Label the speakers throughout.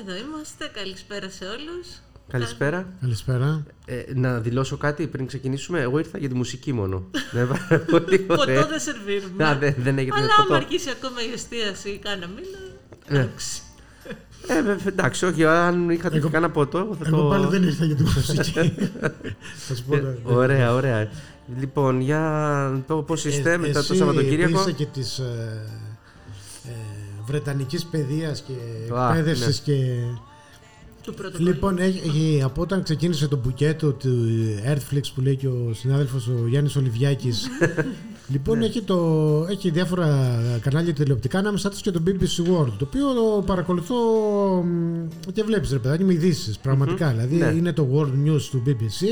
Speaker 1: Εδώ είμαστε. Καλησπέρα σε όλους.
Speaker 2: Καλησπέρα.
Speaker 3: Καλησπέρα.
Speaker 2: Ε, να δηλώσω κάτι πριν ξεκινήσουμε. Εγώ ήρθα για τη μουσική μόνο. Ναι,
Speaker 1: ποτό δεν σερβίρουμε.
Speaker 2: Να, δεν, δεν έγινε
Speaker 1: Αλλά
Speaker 2: ποτό.
Speaker 1: άμα αρχίσει ακόμα η εστίαση ή κάνα μήνα.
Speaker 2: Ναι.
Speaker 1: Εντάξει.
Speaker 2: Ε, βέβαια, εντάξει, όχι, αν είχατε
Speaker 3: Εγώ-
Speaker 2: κανένα ποτό, εγώ θα
Speaker 3: Εγώ
Speaker 2: το...
Speaker 3: πάλι δεν ήρθα για τη μουσική. Θα σου πω.
Speaker 2: Ε,
Speaker 3: ναι.
Speaker 2: ωραία, ωραία. Λοιπόν, για το πώς είστε
Speaker 3: Ε,
Speaker 2: μετά το
Speaker 3: εσύ
Speaker 2: Σαββατοκύριακο;
Speaker 3: Είσαι και της ε, ε, Βρετανικής παιδείας και
Speaker 2: Α,
Speaker 3: εκπαίδευσης και...
Speaker 1: Του πρωτοκόλλου.
Speaker 3: Λοιπόν, έχει, έχει- από όταν ξεκίνησε το μπουκέτο του Earthflix που λέει και ο συνάδελφος ο Γιάννης Ολιβιάκης Λοιπόν, έχει, το, έχει διάφορα κανάλια τηλεοπτικά ανάμεσά τους και το BBC World το οποίο παρακολουθώ μ, και βλέπεις ρε παιδάκι με ειδήσεις πραγματικά. Δηλαδή
Speaker 2: ναι.
Speaker 3: είναι το World News του BBC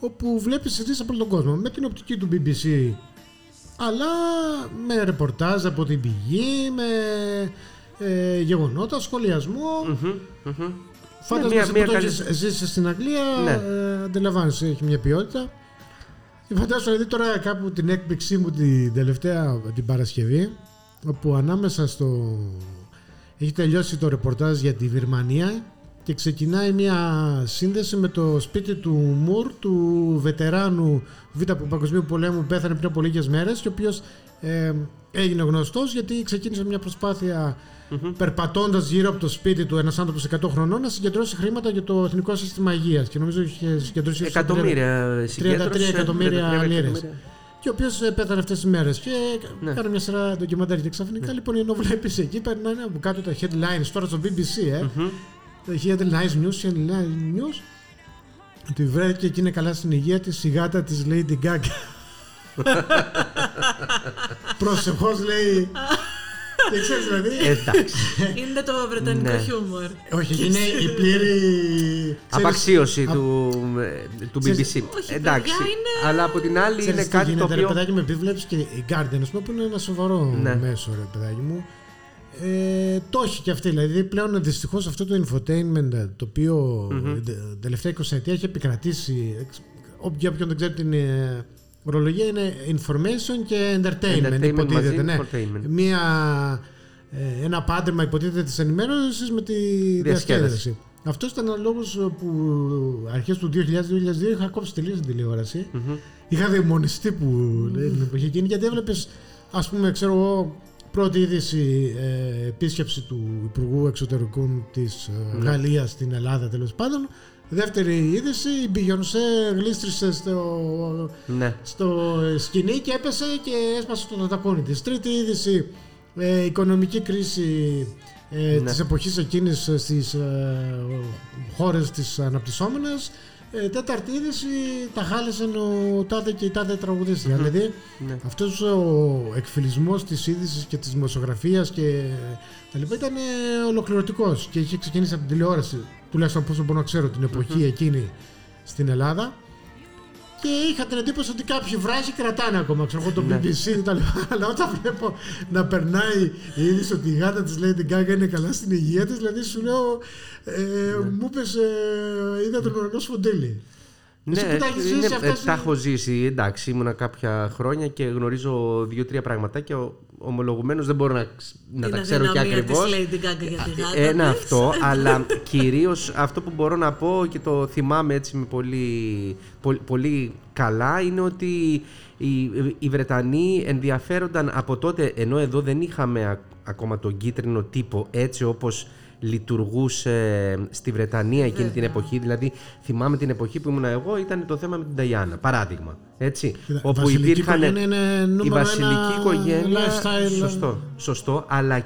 Speaker 3: όπου βλέπεις ειδήσεις από όλο τον κόσμο. Με την οπτική του BBC αλλά με ρεπορτάζ από την πηγή, με ε, γεγονότα, σχολιασμό.
Speaker 2: Μμμ, μμμ.
Speaker 3: Φάντασμα
Speaker 2: μια-
Speaker 3: εσύ
Speaker 2: μια
Speaker 3: που το
Speaker 2: καλή-
Speaker 3: έχεις ζήσει στην Αγγλία,
Speaker 2: Ναι.
Speaker 3: ε, αντιλαμβάνεσαι, έχει μια ποιότητα. Και Φαντάζομαι δηλαδή τώρα κάπου την έκπληξή μου την τελευταία την Παρασκευή, όπου ανάμεσα στο... Έχει τελειώσει το ρεπορτάζ για τη Βυρμανία και ξεκινάει μια σύνδεση με το σπίτι του Μουρ, του βετεράνου Β' του Παγκοσμίου Πολέμου που πέθανε πριν από λίγες μέρες και ο οποίος ε, έγινε γνωστός γιατί ξεκίνησε μια προσπάθεια περπατώντας γύρω από το σπίτι του ένας άνθρωπος 100 χρονών να συγκεντρώσει χρήματα για το Εθνικό Σύστημα Υγείας και νομίζω είχε συγκεντρώσει ίσως
Speaker 2: Εκατομμύρια
Speaker 3: 33
Speaker 2: συγκέντρωσε,
Speaker 3: εκατομμύρια
Speaker 2: 33
Speaker 3: λίρες.
Speaker 2: εκατομμύρια.
Speaker 3: και ο οποίος πέθανε αυτές τις μέρες. Και
Speaker 2: Ναι.
Speaker 3: κάνω μια σειρά ντοκιμαντέρ. Και ξαφνικά λοιπόν ενώ βλέπει εκεί περνάνε από κάτω τα headlines τώρα στο BBC, ε.
Speaker 2: Μμμ.
Speaker 3: Τα headlines news, headlines news. Ότι βρέθηκε και είναι καλά στην υγεία της η γάτα της Lady Gaga. Προσεχώς λέει. Και ξέρεις δηλαδή.
Speaker 2: Ε, Εντάξει.
Speaker 1: Είναι το βρετανικό
Speaker 2: Ναι.
Speaker 1: χιούμορ.
Speaker 3: Όχι, είναι η πλήρη. ξέρεις,
Speaker 2: Απαξίωση
Speaker 3: α-
Speaker 2: του, ε, του
Speaker 3: Ξέρεις-
Speaker 2: BBC.
Speaker 1: Όχι,
Speaker 2: Εντάξει.
Speaker 1: παιδιά, είναι-
Speaker 2: Αλλά από την άλλη
Speaker 3: Ξέρεις
Speaker 2: είναι
Speaker 3: τι
Speaker 2: κάτι το
Speaker 3: γίνεται, ρε
Speaker 2: οποίο.
Speaker 3: παιδάκι μου, επειδή βλέπεις και η Guardian, ας πούμε, που είναι ένα σοβαρό
Speaker 2: Ναι.
Speaker 3: μέσο, ρε παιδάκι μου. Ε, το έχει και αυτή. Δηλαδή, πλέον δυστυχώς αυτό το infotainment ε, το οποιο τε- τελευταία 20 ετία έχει επικρατήσει. εξ- ό- Για όποιον δεν ξέρει την ε, ορολογία, είναι information και entertainment.
Speaker 2: Entertainment
Speaker 3: υποτίθεται,
Speaker 2: μαζί,
Speaker 3: ναι.
Speaker 2: infotainment.
Speaker 3: Μία, ε, ένα πάντρεμα υποτίθεται της ενημέρωσης με τη
Speaker 2: Διασκέδαση.
Speaker 3: διασκέδαση. Αυτός ήταν ο λόγος που αρχές του 2000-2002 είχα κόψει τελείως την τηλεόραση.
Speaker 2: Μμμ.
Speaker 3: Είχα δαιμονιστεί που λέει την εποχή εκείνη γιατί έβλεπες, ας πούμε, ξέρω εγώ, πρώτη είδηση ε, επίσκεψη του Υπουργού Εξωτερικών της ε, Γαλλίας στην Ελλάδα τέλος πάντων. Δεύτερη είδηση, η Beyoncé γλίστρισε στο,
Speaker 2: Ναι.
Speaker 3: στο σκηνή και έπεσε και έσπασε το τακόνι της. Τρίτη είδηση, ε, οικονομική κρίση ε,
Speaker 2: Ναι.
Speaker 3: της εποχής εκείνης ε, στις ε, χώρες της αναπτυσσόμενες. Ε, τέταρτη είδηση, τα χάλεσε ο τάδε και η τάδε τραγουδίστρια. Δηλαδή,
Speaker 2: Ναι.
Speaker 3: αυτός ο εκφυλισμός της είδησης και της δημοσιογραφίας και τα λοιπά ήταν ε, ολοκληρωτικός και είχε ξεκινήσει από την τηλεόραση, τουλάχιστον πόσο μπορώ να ξέρω την εποχή εκείνη στην Ελλάδα. Και είχα την εντύπωση ότι κάποιοι βράχοι κρατάνε ακόμα, ξέρω εγώ, το
Speaker 2: Ναι.
Speaker 3: BBC και τα λοιπά. Αλλά όταν βλέπω να περνάει η είδηση ότι η γάτα της Lady Gaga είναι καλά στην υγεία της, δηλαδή σου λέω, ε, μου είπε, ε, είδα τον ουρανό σφοντήλι. Εσύ που τα έχεις
Speaker 2: είναι-
Speaker 3: ζήσει
Speaker 2: ε,
Speaker 3: αυτές
Speaker 2: τα
Speaker 3: οι-
Speaker 2: έχω ζήσει. Εντάξει, ήμουνα κάποια χρόνια και γνωρίζω δύο-τρία πραγματάκια. Ο- Ομολογουμένως δεν μπορώ να, ξ- να τα
Speaker 1: Είναι
Speaker 2: ξέρω και
Speaker 1: αδυναμία
Speaker 2: ακριβώς.
Speaker 1: της Lady Gaga για τη γάτα
Speaker 2: Ένα
Speaker 1: της.
Speaker 2: αυτό, αλλά κυρίως αυτό που μπορώ να πω και το θυμάμαι έτσι με πολύ, πολύ, πολύ καλά είναι ότι οι, οι Βρετανοί ενδιαφέρονταν από τότε, ενώ εδώ δεν είχαμε α- ακόμα τον κίτρινο τύπο έτσι όπως λειτουργούσε στη Βρετανία εκείνη την εποχή. Δηλαδή, θυμάμαι την εποχή που ήμουν εγώ, ήταν το θέμα με την Ταϊάννα. Παράδειγμα. Έτσι.
Speaker 3: Κοίτα,
Speaker 2: όπου
Speaker 3: βασιλική
Speaker 2: υπήρχαν.
Speaker 3: οικογένεια είναι
Speaker 2: η
Speaker 3: νούμερο
Speaker 2: βασιλική
Speaker 3: ένα
Speaker 2: οικογένεια.
Speaker 3: lifestyle.
Speaker 2: Σωστό. Σωστό. Αλλά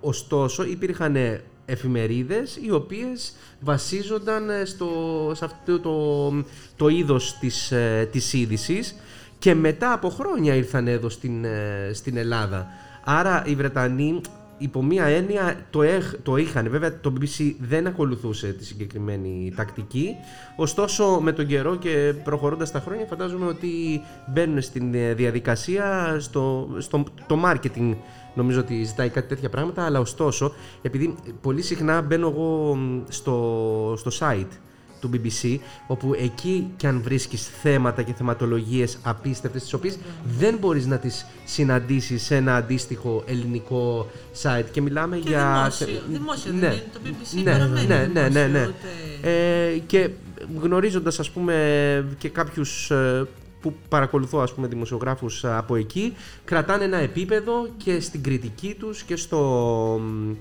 Speaker 2: ωστόσο υπήρχαν εφημερίδες οι οποίες βασίζονταν ε, στο, σε αυτό το, το είδος της, ε, της είδησης και μετά από χρόνια ήρθαν εδώ στην, ε, στην Ελλάδα. Άρα οι Βρετανοί υπό μία έννοια το, έχ, το είχαν. Βέβαια το BBC δεν ακολουθούσε τη συγκεκριμένη τακτική. Ωστόσο με τον καιρό και προχωρώντας τα χρόνια φαντάζομαι ότι μπαίνουν στην ε, διαδικασία στο, στο το marketing νομίζω ότι ζητάει κάτι τέτοια πράγματα αλλά ωστόσο επειδή πολύ συχνά μπαίνω εγώ μ, στο, στο site του BBC, όπου εκεί και αν βρίσκεις θέματα και θεματολογίες απίστευτες, τις οποίες δεν μπορείς να τις συναντήσεις σε ένα αντίστοιχο ελληνικό site. Και μιλάμε
Speaker 1: Και
Speaker 2: για...
Speaker 1: δημόσιο, δημόσιο δεν είναι, το BBC
Speaker 2: ναι,
Speaker 1: παραμένει
Speaker 2: ναι, ναι, ναι, ναι.
Speaker 1: δημόσιο, ούτε-
Speaker 2: Ε, και γνωρίζοντας ας πούμε και κάποιους ε, που παρακολουθώ ας πούμε δημοσιογράφους ε, από εκεί κρατάνε ένα επίπεδο και στην κριτική τους και στο, μ, ε,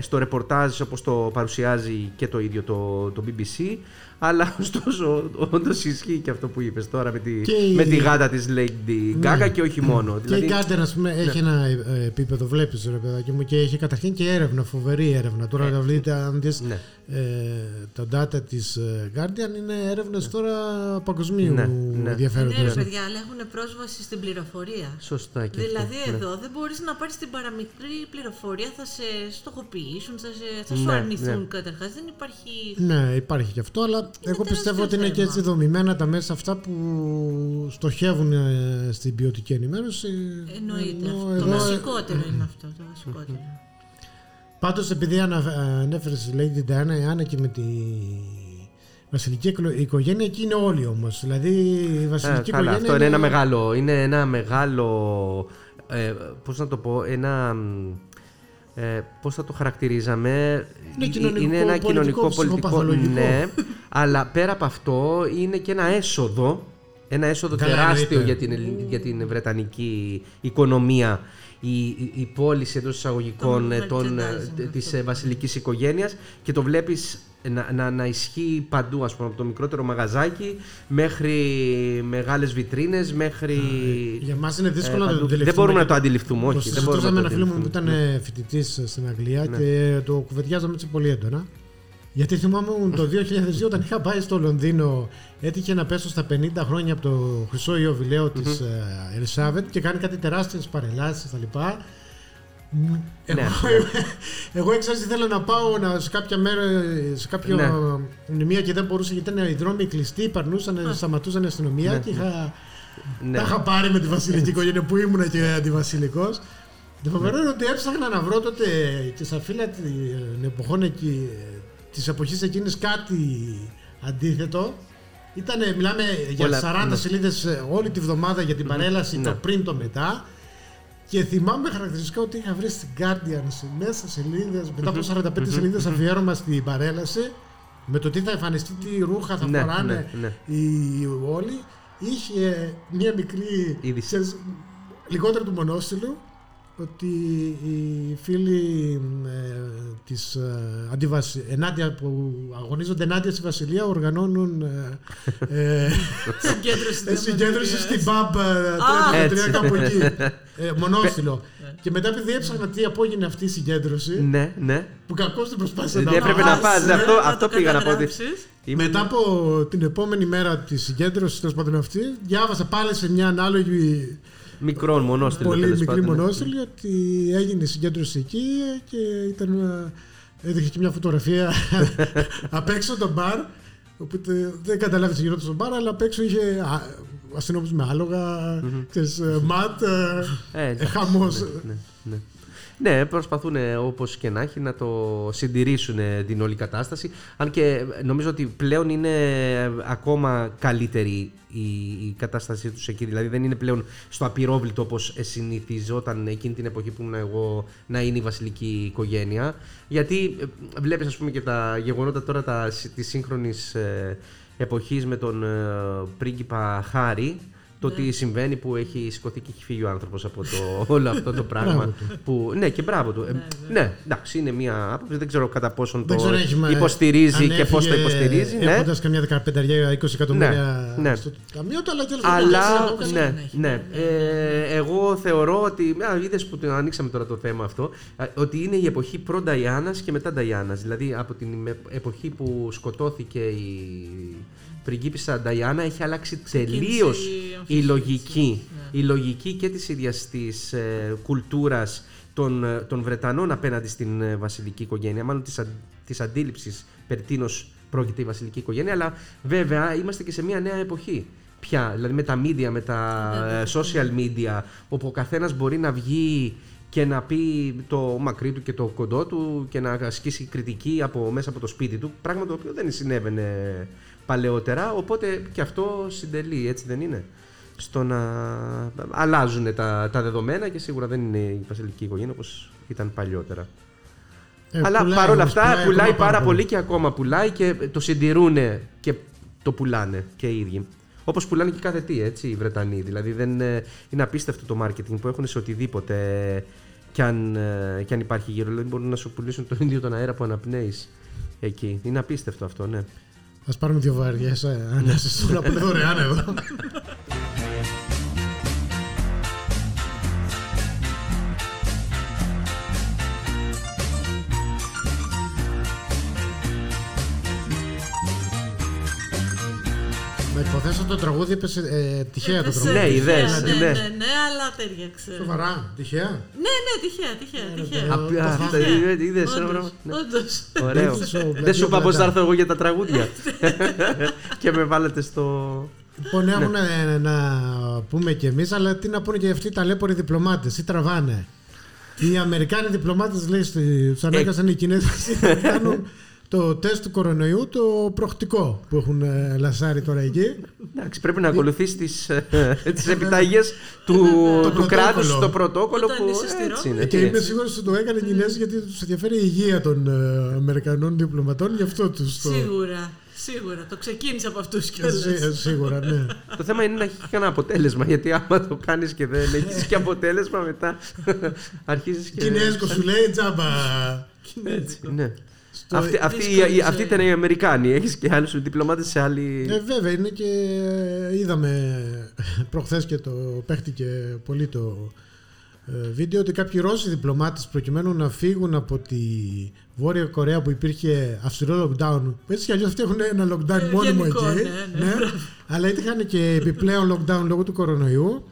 Speaker 2: στο ρεπορτάζ όπως το παρουσιάζει και το ίδιο το, το BBC αλλά ωστόσο όντως ισχύει και αυτό που είπες τώρα με τη,
Speaker 3: Και η-
Speaker 2: με τη γάτα της Lady
Speaker 3: Ναι.
Speaker 2: Gaga και όχι μόνο.
Speaker 3: Και η Garden, ας πούμε, έχει ένα ε, επίπεδο, βλέπεις ρε παιδάκι μου, και έχει καταρχήν και έρευνα, φοβερή έρευνα. Τώρα, να δείτε, αν δεις,
Speaker 2: ναι.
Speaker 3: ε, τα data της Guardian είναι έρευνες τώρα παγκοσμίου
Speaker 2: Ναι, ναι.
Speaker 3: ενδιαφέροντος.
Speaker 1: Ναι, ρε παιδιά, αλλά έχουν πρόσβαση στην πληροφορία.
Speaker 2: Σωστά και αυτό,
Speaker 1: Δηλαδή
Speaker 2: ναι.
Speaker 1: εδώ δεν μπορείς να πάρεις την παραμικρή πληροφορία, θα σε στοχοποιήσουν, θα, σε, θα σου
Speaker 2: Ναι,
Speaker 1: αρνηθούν
Speaker 2: ναι.
Speaker 1: καταρχάς. Δεν υπάρχει...
Speaker 3: Ναι, υπάρχει και αυτό, αλλά εγώ πιστεύω ότι είναι και
Speaker 1: θέμα.
Speaker 3: έτσι δομημένα τα μέσα αυτά που στοχεύουν ε, στην ποιοτική ενημέρωση.
Speaker 1: Εννοείται.
Speaker 3: Ενώ
Speaker 1: αυτό. Το
Speaker 3: εδώ, ε,
Speaker 1: βασικότερο είναι αυτό. Το βασικότερο.
Speaker 3: Πάντως επειδή ανέφερες η Lady Diana, η Άννα και με τη βασιλική εκλο- οικογένεια, εκεί είναι όλοι όμως. Δηλαδή η
Speaker 2: Ε,
Speaker 3: βασιλική
Speaker 2: καλά,
Speaker 3: οικογένεια
Speaker 2: αυτό είναι ένα μεγάλο, είναι ένα μεγάλο, ε, πώς να το πω, ένα, ε, πώς θα το χαρακτηρίζαμε,
Speaker 3: Είναι
Speaker 2: Ε,
Speaker 3: κοινωνικό,
Speaker 2: είναι ένα
Speaker 3: πολιτικό,
Speaker 2: κοινωνικό πολιτικό,
Speaker 3: ψυχοπαθολογικό.
Speaker 2: ναι, αλλά πέρα από αυτό είναι και ένα έσοδο, ένα έσοδο
Speaker 3: Καλά,
Speaker 2: τεράστιο
Speaker 3: εννοείται.
Speaker 2: για την, ελλην- για την βρετανική οικονομία η, η, η πώληση εντός εισαγωγικών
Speaker 1: Το
Speaker 2: ε, των, ε,
Speaker 1: merchandising
Speaker 2: της
Speaker 1: αυτό.
Speaker 2: ε, βασιλικής οικογένειας και το βλέπεις να, να, να ισχύει παντού ας πούμε από το μικρότερο μαγαζάκι μέχρι μεγάλες βιτρίνες μέχρι
Speaker 3: Για μας είναι δύσκολο
Speaker 2: ε,
Speaker 3: να το
Speaker 2: παντού.
Speaker 3: αντιληφθούμε.
Speaker 2: δεν μπορούμε
Speaker 3: και
Speaker 2: να το αντιληφθούμε όχι
Speaker 3: Το
Speaker 2: δεν μπορούμε
Speaker 3: συζητούσαμε
Speaker 2: να
Speaker 3: ένα
Speaker 2: το
Speaker 3: φίλο μου που
Speaker 2: αντιληφθούμε.
Speaker 3: ήταν φοιτητής στην Αγγλία και το κουβεντιάζαμε έτσι πολύ έντονα. Γιατί θυμάμαι το 2002 όταν είχα πάει στο Λονδίνο, έτυχε να πέσω στα 50 χρόνια από το χρυσό ιωβιλέο της Ελισάβετ και κάνει κάτι τεράστιες παρελάσεις κτλ. Μ, Εγώ,
Speaker 2: Ναι,
Speaker 3: εγώ έξω ήθελα να πάω να, σε κάποια μέρα σε κάποιο
Speaker 2: Ναι.
Speaker 3: μνημεία και δεν μπορούσα γιατί ήταν οι δρόμοι κλειστοί, περνούσαν, σταματούσαν η αστυνομία και είχα
Speaker 2: Ναι.
Speaker 3: τα είχα πάρει με τη βασιλική οικογένεια που ήμουνα και αντιβασιλικός. Το φοβερό είναι ότι έψαχνα να βρω τότε και στα φύλλα των εποχών εκεί, της εποχής εκείνης κάτι αντίθετο. Ήτανε, μιλάμε για
Speaker 2: Όλα,
Speaker 3: 40
Speaker 2: ναι.
Speaker 3: σελίδες σελίδε όλη τη βδομάδα για την παρέλαση, το
Speaker 2: ναι.
Speaker 3: πριν, το μετά. Και θυμάμαι χαρακτηριστικά ότι είχα βρει στην Guardian σε μέσα σελίδες, μετά από 45 σελίδες αφιέρωμα στην παρέλαση, με το τι θα εμφανιστεί, τι ρούχα θα
Speaker 2: Ναι,
Speaker 3: φοράνε
Speaker 2: ναι, ναι.
Speaker 3: οι όλοι. Είχε μία μικρή.
Speaker 2: Είδηση.
Speaker 3: ξέρεις, λιγότερο του μονόστιλου ότι οι φίλοι ε, της ε, αντιβασι... ενάντια που αγωνίζονται ενάντια στη Βασιλεία οργανώνουν ε, ε,
Speaker 1: Συγκέντρωση
Speaker 3: ε,
Speaker 1: της
Speaker 3: συγκέντρωση
Speaker 1: Δημοκρατίας.
Speaker 3: στην ΠΑΜ
Speaker 1: Α,
Speaker 3: 33
Speaker 2: έτσι.
Speaker 3: κάπου εκεί. Ε, μονόστιλο. και μετά επειδή έψαχνα τι απόγινε αυτή η συγκέντρωση,
Speaker 2: ναι ναι
Speaker 3: που κακώς την προσπάθησα
Speaker 2: Ε,
Speaker 3: να
Speaker 2: δεν
Speaker 3: πάω.
Speaker 2: έπρεπε να πας,
Speaker 1: πας,
Speaker 2: αυτό-
Speaker 1: να
Speaker 2: αυτό
Speaker 1: το
Speaker 2: πήγα να πω ότι-
Speaker 1: καταγράψεις.
Speaker 2: Είμαι-
Speaker 3: Μετά από την επόμενη μέρα της συγκέντρωσης, τέλος πάντων αυτή, διάβασα πάλι σε μια ανάλογη
Speaker 2: μικρόν μονόστιλο
Speaker 3: πολύ
Speaker 2: τέλος
Speaker 3: μικρή
Speaker 2: πάντων. ναι.
Speaker 3: μονόστιλη ότι έγινε η συγκέντρωση εκεί και ήταν. ε, Έδειξε και μια φωτογραφία απ' έξω το μπαρ. Οπότε δεν καταλάβεις τι γινόταν στο μπαρ, αλλά απ' έξω είχε αστυνόμους με άλογα, ξέρεις, ε, ματ, ε,
Speaker 2: Ε,
Speaker 3: ε,
Speaker 2: εντάξει,
Speaker 3: χαμός.
Speaker 2: ναι, ναι. Ναι, προσπαθούν όπως και να έχει να το συντηρήσουν ε, την όλη κατάσταση. Αν και ε, νομίζω ότι πλέον είναι ε, ακόμα καλύτερη η, η κατάστασή τους εκεί. Δηλαδή δεν είναι πλέον στο απειρόβλητο όπως συνηθιζόταν εκείνη την εποχή που ήμουν εγώ να είναι η βασιλική οικογένεια. Γιατί βλέπεις, ας πούμε, και τα γεγονότα τώρα τα, της σύγχρονης ε, εποχής με τον ε, πρίγκιπα Χάρη. Το τι συμβαίνει που έχει σηκωθεί και έχει φύγει ο άνθρωπος από το, όλο αυτό το πράγμα.
Speaker 3: Μπράβο
Speaker 2: που, ναι, και μπράβο του. Ε, ναι, εντάξει, είναι μια άποψη. Δεν ξέρω κατά πόσον
Speaker 3: Δεν
Speaker 2: το
Speaker 3: ξέρω, έχει, μα-
Speaker 2: υποστηρίζει
Speaker 3: αν
Speaker 2: και πώς το
Speaker 3: έφυγε
Speaker 2: υποστηρίζει. Ναι.
Speaker 3: Έχοντας καμιά 15-20 εκατομμύρια
Speaker 2: Ναι, ναι.
Speaker 3: στο ταμείο του, αλλά τέλος
Speaker 2: Αλλά
Speaker 1: Τέσσερα από
Speaker 2: ναι,
Speaker 1: κάτω έχει,
Speaker 2: ναι. Ε, εγώ θεωρώ ότι. Είδες που το ανοίξαμε τώρα το θέμα αυτό. α, Ότι είναι η εποχή προ Νταϊάννα και μετά Νταϊάννα. Δηλαδή από την με- εποχή που σκοτώθηκε η πριγκίπισσα Νταϊάννα έχει αλλάξει τελείως
Speaker 1: η
Speaker 2: η
Speaker 1: αμφισβήτηση.
Speaker 2: λογική.
Speaker 1: Ναι.
Speaker 2: Η λογική και της ίδιας της ε, κουλτούρας των, ε, των Βρετανών απέναντι στην ε, βασιλική οικογένεια, μάλλον της, αν, της αντίληψης περί τίνος πρόκειται η βασιλική οικογένεια, αλλά βέβαια είμαστε και σε μια νέα εποχή πια, δηλαδή με τα media, με τα ε, social media, όπου ο καθένας μπορεί να βγει και να πει το μακρύ του και το κοντό του και να ασκήσει κριτική από μέσα από το σπίτι του, πράγμα το οποίο δεν συνέβαινε παλαιότερα, οπότε και αυτό συντελεί, έτσι δεν είναι; Στο να αλλάζουν τα, τα δεδομένα και σίγουρα δεν είναι η βασιλική οικογένεια όπως ήταν παλιότερα.
Speaker 3: Ε,
Speaker 2: Αλλά
Speaker 3: πουλάει
Speaker 2: παρόλα
Speaker 3: όμως,
Speaker 2: αυτά πουλάει,
Speaker 3: ακόμα
Speaker 2: πάρα πολύ και ακόμα πουλάει και το συντηρούν και το πουλάνε και οι ίδιοι. Όπως πουλάνε και κάθε τι, έτσι, οι Βρετανοί. Δηλαδή δεν, ε, είναι απίστευτο το marketing που έχουν σε οτιδήποτε κι αν, ε, κι αν υπάρχει γύρω. Δηλαδή μπορούν να σου πουλήσουν τον ίδιο τον αέρα που αναπνέεις εκεί. Είναι απίστευτο αυτό, ναι.
Speaker 3: Ας πάρουμε δύο βαριές ε, ανάσεις τώρα που είναι δωρεάν εδώ. Να υποθέσω το τραγούδι έπεσε ε, τυχαία το
Speaker 1: Έπεσε
Speaker 3: τραγούδι.
Speaker 2: Ναι,
Speaker 1: τυχαία,
Speaker 2: ιδέες,
Speaker 1: ναι,
Speaker 2: ναι.
Speaker 1: ναι, ναι, αλλά τέριαξε.
Speaker 3: Σοβαρά, τυχαία.
Speaker 1: Ναι, ναι, τυχαία, τυχαία, τυχαία.
Speaker 3: το
Speaker 2: Απ-
Speaker 3: θα
Speaker 2: αυτά,
Speaker 3: είχα.
Speaker 2: ε, είδες ένα πράγμα.
Speaker 1: Όντως,
Speaker 2: Ναι.
Speaker 1: όντως.
Speaker 2: Ωραίο.
Speaker 3: Δεν σου-
Speaker 2: Δεν σου είπα πώς θα
Speaker 3: πλατά.
Speaker 2: έρθω εγώ για τα τραγούδια. και με βάλετε στο.
Speaker 3: Λοιπόν, έχουν ε, να πούμε κι εμείς, αλλά τι να πούνε και αυτοί οι ταλέποροι διπλωμάτες. Τι τραβάνε. Οι Αμερικάνοι διπλωμάτες, λέει, τους ανάγκασαν οι Κινέζοι να κάνουν το τεστ του κορονοϊού το προχτικό που έχουν ε, λασάρει τώρα εκεί.
Speaker 2: Εντάξει, πρέπει να ακολουθήσει τις τις επιταγές του,
Speaker 3: Το
Speaker 2: του κράτους,
Speaker 3: πρωτόκολλο.
Speaker 2: το πρωτόκολλο
Speaker 1: Όταν
Speaker 2: που
Speaker 1: είσαι στη
Speaker 2: έτσι
Speaker 1: Ρώμη.
Speaker 2: είναι.
Speaker 3: Και είμαι
Speaker 2: έτσι.
Speaker 3: σίγουρος ότι το έκανε οι Κινέζοι γιατί τους ενδιαφέρει η υγεία των ε, Αμερικανών διπλωματών, γι' αυτό τους το.
Speaker 1: Σίγουρα, σίγουρα. Το ξεκίνησε από αυτούς
Speaker 3: Ε,
Speaker 1: κιόλας.
Speaker 3: σί- ε, Σίγουρα, ναι.
Speaker 2: Το θέμα είναι να έχει κανένα αποτέλεσμα. Γιατί άμα το κάνεις και δεν έχεις και αποτέλεσμα, μετά αρχίζεις και.
Speaker 3: Κινέζικο σου λέει τζάμπα.
Speaker 2: Έτσι, ναι.
Speaker 3: Στο-
Speaker 2: Αυτή, αυτή,
Speaker 1: δύσκολη
Speaker 2: η- αυτή
Speaker 1: ζωή.
Speaker 2: ήταν οι Αμερικάνοι. Έχεις και άλλους διπλωμάτες σε άλλη.
Speaker 3: Ε, βέβαια είναι και είδαμε προχθές και το παίχτηκε πολύ το ε, βίντεο ότι κάποιοι Ρώσοι διπλωμάτες προκειμένου να φύγουν από τη Βόρεια Κορέα που υπήρχε αυστηρό lockdown έτσι κι αλλιώς αυτοί έχουν ένα lockdown
Speaker 1: Ε,
Speaker 3: μόνιμο
Speaker 1: γενικό,
Speaker 3: εκεί
Speaker 1: ναι, ναι,
Speaker 3: αλλά είχαν και επιπλέον lockdown λόγω του κορονοϊού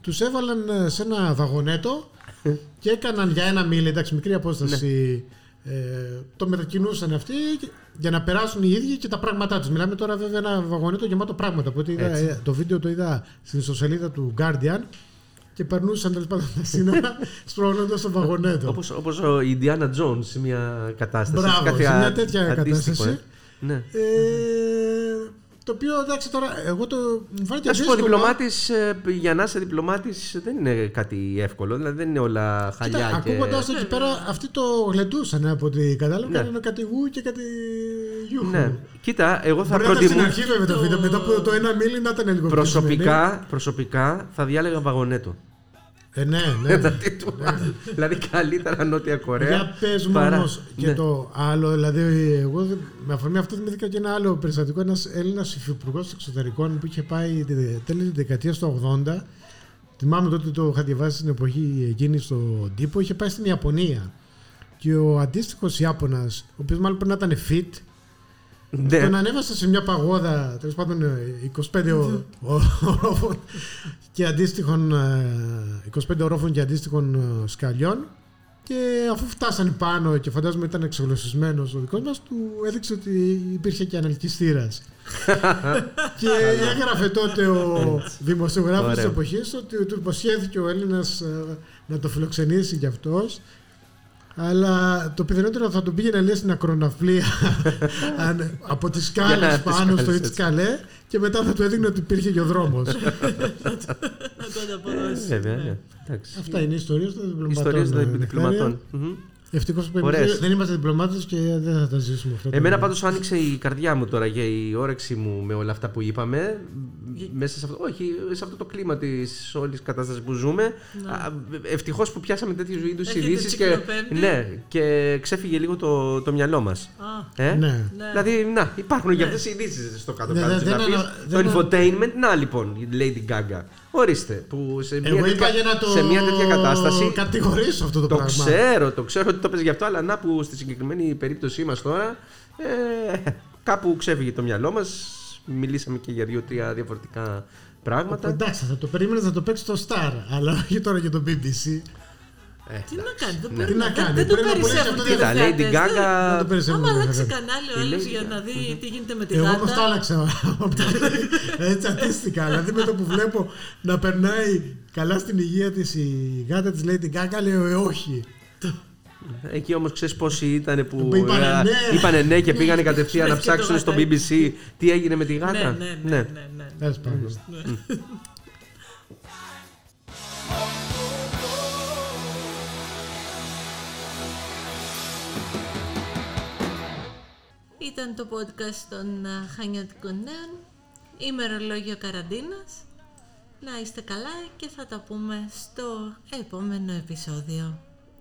Speaker 3: τους έβαλαν ε, σε ένα βαγονέτο και έκαναν για ένα μίλι, εντάξει μικρή απόσταση ε, το μετακινούσαν αυτοί για να περάσουν οι ίδιοι και τα πράγματά τους. Μιλάμε τώρα βέβαια ένα βαγονέτο γεμάτο πράγματα. Οπότε είδα,
Speaker 2: Έτσι.
Speaker 3: ε, το βίντεο το είδα στην ιστοσελίδα του Guardian και περνούσαν τέλος πάντων τα σύνορα σπρώχνοντας το βαγονέτο.
Speaker 2: Όπως, όπως ο Ιντιάνα Τζόν σε μια κατάσταση.
Speaker 3: Μπράβο,
Speaker 2: Κάτι
Speaker 3: σε μια
Speaker 2: α-
Speaker 3: τέτοια
Speaker 2: αντίστοιχο,
Speaker 3: κατάσταση.
Speaker 2: ε. Ναι.
Speaker 3: Ε, το οποίο εντάξει τώρα, εγώ το μου φάνηκε
Speaker 2: Να σου πω,
Speaker 3: δύσκολο.
Speaker 2: διπλωμάτης, ε, για να είσαι διπλωμάτης δεν είναι κάτι εύκολο. Δηλαδή δεν είναι όλα χαλιά.
Speaker 3: Κοίτα,
Speaker 2: και...
Speaker 3: ακούγοντας το εκεί πέρα, αυτοί το γλεντούσαν από ό,τι κατάλαβα.
Speaker 2: Ναι.
Speaker 3: Κάνανε κάτι γου και κάτι γιούχου.
Speaker 2: Ναι. Κοίτα, εγώ θα
Speaker 3: Μπορεί να ήταν στην
Speaker 2: προτιμούσα.
Speaker 3: αρχή βέβαια το βίντεο, μετά από το ένα μίλι να ήταν λίγο πιο
Speaker 2: Προσωπικά, προσωπικά θα διάλεγα βαγονέτο.
Speaker 3: Ε, ναι, ναι.
Speaker 2: Δηλαδή, του- δηλαδή καλύτερα Νότια Κορέα.
Speaker 3: Για πες μου
Speaker 2: παρά-
Speaker 3: όμως και
Speaker 2: Ναι.
Speaker 3: το άλλο, δηλαδή εγώ δε- με αφορμή αυτό θυμήθηκα και ένα άλλο περιστατικό, ένας Έλληνας υφυπουργός εξωτερικών που είχε πάει τη- τέλη της δεκαετίας του 80 θυμάμαι τότε το είχα διαβάσει στην εποχή εκείνη στον τύπο, είχε πάει στην Ιαπωνία και ο αντίστοιχος Ιάπωνας, ο οποίος μάλλον πρέπει να ήταν fit,
Speaker 2: Ναι.
Speaker 3: τον ανέβασε σε μια παγόδα, τέλος πάντων ε, 25 ο- ο- ορόφων και αντίστοιχων ε, 25 ορόφων και αντίστοιχων ε, σκαλιών και αφού φτάσανε πάνω και φαντάζομαι ήταν εξογλωσσισμένος ο δικός μας του έδειξε ότι υπήρχε και αναλκυστήρας και έγραφε τότε ο δημοσιογράφος της
Speaker 2: Ωραίο.
Speaker 3: εποχής ότι του υποσχέθηκε ο Έλληνας ε, να το φιλοξενήσει κι αυτός αλλά το πιθανότερο θα τον πήγαινε λέει στην ακροναυπλία αν- από τις
Speaker 2: Για
Speaker 3: σκάλες
Speaker 2: τις
Speaker 3: πάνω στο
Speaker 2: σκάλες,
Speaker 3: Ιτσκαλέ και μετά θα του έδειχνε ότι υπήρχε και ο δρόμος.
Speaker 1: Να το
Speaker 2: Ε,
Speaker 1: ανταποδώσει.
Speaker 2: Βέβαια, ναι. Εντάξει.
Speaker 3: Αυτά είναι οι ιστορίες των διπλωματών.
Speaker 2: Ιστορίες
Speaker 3: ε,
Speaker 2: των
Speaker 3: Νεκτάρια.
Speaker 2: διπλωματών. Μμμ.
Speaker 3: Ευτυχώς που
Speaker 2: Ωραίες.
Speaker 3: εμείς δεν είμαστε διπλωμάτες και δεν θα τα ζήσουμε αυτά.
Speaker 2: Εμένα πάντως άνοιξε η καρδιά μου τώρα για η όρεξη μου με όλα αυτά που είπαμε. Μέσα σε αυτό, όχι, σε αυτό το κλίμα της όλης κατάστασης που ζούμε. Ευτυχώς που πιάσαμε τέτοιους είδους
Speaker 1: Έχετε
Speaker 2: ειδήσεις και,
Speaker 1: τσικλοπέμπτη.
Speaker 2: ναι, και ξέφυγε λίγο το, το μυαλό μας.
Speaker 1: Α,
Speaker 2: Ε;
Speaker 3: Ναι.
Speaker 1: Ναι.
Speaker 2: Δηλαδή, να, υπάρχουν και
Speaker 1: Ναι.
Speaker 2: αυτές οι ειδήσεις στο
Speaker 3: Ναι,
Speaker 2: κάτω-κάτω
Speaker 3: δεν-
Speaker 2: τη
Speaker 3: δεν
Speaker 2: γραφή.
Speaker 3: ανα-
Speaker 2: Το
Speaker 3: δεν ανα-
Speaker 2: infotainment, να λοιπόν, η Lady Gaga. Ορίστε, που σε μια,
Speaker 3: Εγώ είπα
Speaker 2: τέτοια,
Speaker 3: για να το
Speaker 2: σε μια τέτοια κατάσταση.
Speaker 3: κατηγορήσω αυτό το,
Speaker 2: Το
Speaker 3: πράγμα.
Speaker 2: ξέρω, το ξέρω ότι το πες γι' αυτό, αλλά να που στη συγκεκριμένη περίπτωσή μας τώρα ε, κάπου ξέφυγε το μυαλό μας, μιλήσαμε και για δύο-τρία διαφορετικά πράγματα.
Speaker 3: Εντάξει, θα το περίμενες να το παίξεις στο Star, αλλά όχι τώρα για το BBC.
Speaker 2: Ε,
Speaker 1: Τι να κάνει, δεν
Speaker 3: Τι
Speaker 1: μπορεί
Speaker 3: να
Speaker 1: να
Speaker 3: κάνει,
Speaker 1: Δεν το
Speaker 3: πρέπει να πουλήσει
Speaker 1: περισσεύουν
Speaker 3: αυτό
Speaker 1: και
Speaker 3: το-
Speaker 2: Κοίτα, Lady
Speaker 1: θεατές,
Speaker 3: Δεν το
Speaker 2: Gaga.
Speaker 3: περισσεύουν
Speaker 1: Άμα
Speaker 3: τα
Speaker 1: αλλάξει
Speaker 3: θέματα.
Speaker 1: κανάλι ο
Speaker 2: Η
Speaker 1: άλλος
Speaker 2: Lady
Speaker 1: για
Speaker 2: Gaga.
Speaker 1: να δει τι γίνεται με τη
Speaker 3: Εγώ όμω το
Speaker 1: γάτα.
Speaker 3: άλλαξα. Έτσι αντίστοιχα. Δηλαδή με το που βλέπω να περνάει καλά στην υγεία της η γάτα της Lady Gaga, λέω ε, όχι.
Speaker 2: Εκεί όμως ξέρεις πόσοι ήταν που
Speaker 3: Που είπανε
Speaker 2: ε,
Speaker 3: ναι.
Speaker 2: είπανε ναι και πήγανε κατευθείαν να
Speaker 1: Και το
Speaker 2: ψάξουν στο
Speaker 1: γατάκι.
Speaker 2: BBC τι έγινε με τη
Speaker 1: Ναι,
Speaker 2: γάτα.
Speaker 1: ναι, ναι, ναι, Ήταν το podcast των α, Χανιωτικών Νέων, ημερολόγιο καραντίνας. Να είστε καλά και θα τα πούμε στο επόμενο επεισόδιο.